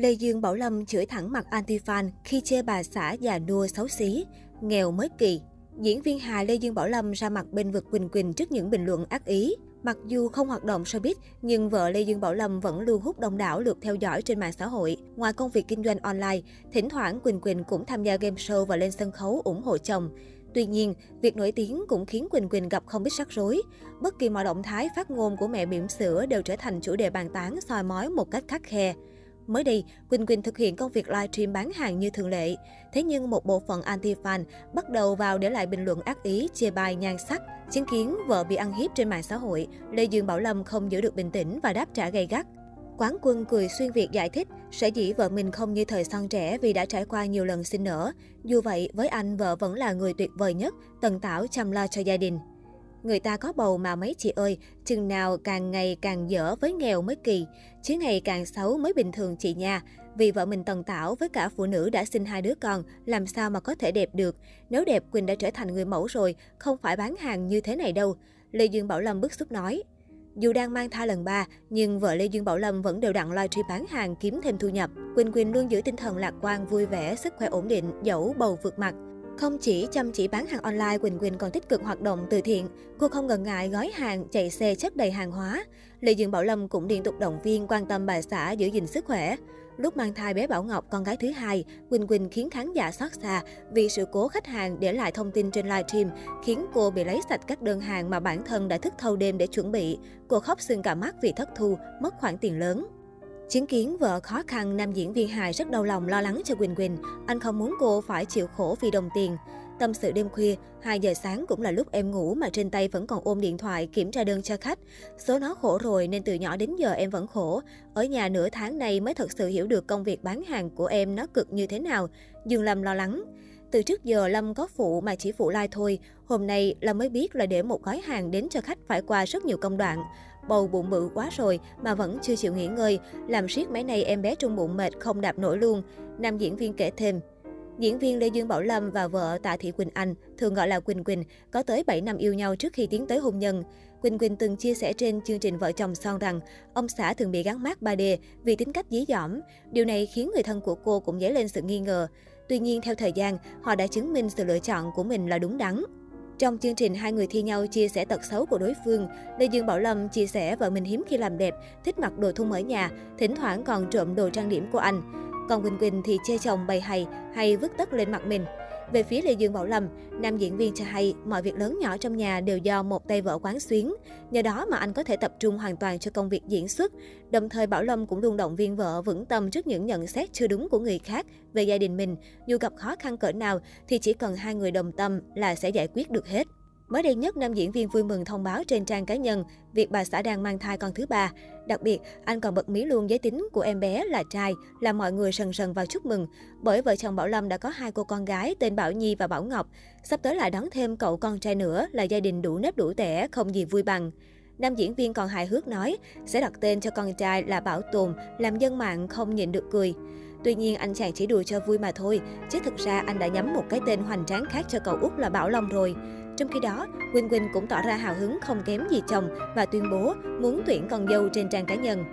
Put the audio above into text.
Lê Dương Bảo Lâm chửi thẳng mặt anti-fan khi chê bà xã già nua xấu xí, nghèo mới kỳ. Diễn viên hài Lê Dương Bảo Lâm ra mặt bên vực Quỳnh Quỳnh trước những bình luận ác ý. Mặc dù không hoạt động showbiz, nhưng vợ Lê Dương Bảo Lâm vẫn luôn hút đông đảo lượt theo dõi trên mạng xã hội. Ngoài công việc kinh doanh online, thỉnh thoảng Quỳnh Quỳnh cũng tham gia game show và lên sân khấu ủng hộ chồng. Tuy nhiên, việc nổi tiếng cũng khiến Quỳnh Quỳnh gặp không ít rắc rối. Bất kỳ mọi động thái phát ngôn của mẹ bỉm sữa đều trở thành chủ đề bàn tán soi mói một cách khắc khe. Mới đây, Quỳnh Quỳnh thực hiện công việc livestream bán hàng như thường lệ. Thế nhưng một bộ phận anti-fan bắt đầu vào để lại bình luận ác ý, chê bai nhan sắc. Chứng kiến vợ bị ăn hiếp trên mạng xã hội, Lê Dương Bảo Lâm không giữ được bình tĩnh và đáp trả gay gắt. Quán quân cười xuyên Việt giải thích, sở dĩ vợ mình không như thời son trẻ vì đã trải qua nhiều lần sinh nở. Dù vậy, với anh, vợ vẫn là người tuyệt vời nhất, tần tảo chăm lo cho gia đình. Người ta có bầu mà mấy chị ơi, chừng nào càng ngày càng dở với nghèo mới kỳ, chứ ngày càng xấu mới bình thường chị nha. Vì vợ mình tần tảo với cả phụ nữ đã sinh hai đứa con, làm sao mà có thể đẹp được. Nếu đẹp, Quỳnh đã trở thành người mẫu rồi, không phải bán hàng như thế này đâu. Lê Dương Bảo Lâm bức xúc nói. Dù đang mang thai lần 3, nhưng vợ Lê Dương Bảo Lâm vẫn đều đặn livestream bán hàng kiếm thêm thu nhập. Quỳnh Quỳnh luôn giữ tinh thần lạc quan, vui vẻ, sức khỏe ổn định, dẫu bầu vượt mặt. Không chỉ chăm chỉ bán hàng online, Quỳnh Quỳnh còn tích cực hoạt động từ thiện. Cô không ngần ngại gói hàng, chạy xe chất đầy hàng hóa. Lê Dương Bảo Lâm cũng liên tục động viên quan tâm bà xã giữ gìn sức khỏe. Lúc mang thai bé Bảo Ngọc con gái thứ hai, Quỳnh Quỳnh khiến khán giả xót xa vì sự cố khách hàng để lại thông tin trên livestream, khiến cô bị lấy sạch các đơn hàng mà bản thân đã thức thâu đêm để chuẩn bị. Cô khóc sưng cả mắt vì thất thu, mất khoản tiền lớn. Chứng kiến vợ khó khăn, nam diễn viên hài rất đau lòng lo lắng cho Quỳnh Quỳnh. Anh không muốn cô phải chịu khổ vì đồng tiền. Tâm sự đêm khuya, 2 giờ sáng cũng là lúc em ngủ mà trên tay vẫn còn ôm điện thoại kiểm tra đơn cho khách. Số nó khổ rồi nên từ nhỏ đến giờ em vẫn khổ. Ở nhà nửa tháng nay mới thật sự hiểu được công việc bán hàng của em nó cực như thế nào. Dương Lâm lo lắng. Từ trước giờ Lâm có phụ mà chỉ phụ like thôi. Hôm nay Lâm mới biết là để một gói hàng đến cho khách phải qua rất nhiều công đoạn. Bầu bụng bự quá rồi mà vẫn chưa chịu nghỉ ngơi. Làm siết mấy này em bé trong bụng mệt không đạp nổi luôn. Nam diễn viên kể thêm. Diễn viên Lê Dương Bảo Lâm và vợ Tạ Thị Quỳnh Anh, thường gọi là Quỳnh Quỳnh, có tới 7 năm yêu nhau trước khi tiến tới hôn nhân. Quỳnh Quỳnh từng chia sẻ trên chương trình Vợ chồng son rằng ông xã thường bị gắn mát 3D vì tính cách dí dỏm. Điều này khiến người thân của cô cũng dấy lên sự nghi ngờ. Tuy nhiên, theo thời gian, họ đã chứng minh sự lựa chọn của mình là đúng đắn. Trong chương trình, hai người thi nhau chia sẻ tật xấu của đối phương. Lê Dương Bảo Lâm chia sẻ vợ mình hiếm khi làm đẹp, thích mặc đồ thun ở nhà, thỉnh thoảng còn trộm đồ trang điểm của anh. Còn Quỳnh Quỳnh thì chê chồng bày hay hay vứt tất lên mặt mình. Về phía Lê Dương Bảo Lâm, nam diễn viên cho hay mọi việc lớn nhỏ trong nhà đều do một tay vợ quán xuyến. Nhờ đó mà anh có thể tập trung hoàn toàn cho công việc diễn xuất. Đồng thời Bảo Lâm cũng luôn động viên vợ vững tâm trước những nhận xét chưa đúng của người khác về gia đình mình. Dù gặp khó khăn cỡ nào thì chỉ cần hai người đồng tâm là sẽ giải quyết được hết. Mới đây nhất, nam diễn viên vui mừng thông báo trên trang cá nhân việc bà xã đang mang thai con thứ ba. Đặc biệt, anh còn bật mí luôn giới tính của em bé là trai, làm mọi người sần sần vào chúc mừng. Bởi vợ chồng Bảo Lâm đã có hai cô con gái tên Bảo Nhi và Bảo Ngọc. Sắp tới lại đón thêm cậu con trai nữa là gia đình đủ nếp đủ tẻ, không gì vui bằng. Nam diễn viên còn hài hước nói sẽ đặt tên cho con trai là Bảo Tùng, làm dân mạng không nhịn được cười. Tuy nhiên anh chàng chỉ đùa cho vui mà thôi, chứ thực ra anh đã nhắm một cái tên hoành tráng khác cho cậu út là Bảo Long rồi. Trong khi đó, Quỳnh Quỳnh cũng tỏ ra hào hứng không kém gì chồng và tuyên bố muốn tuyển con dâu trên trang cá nhân.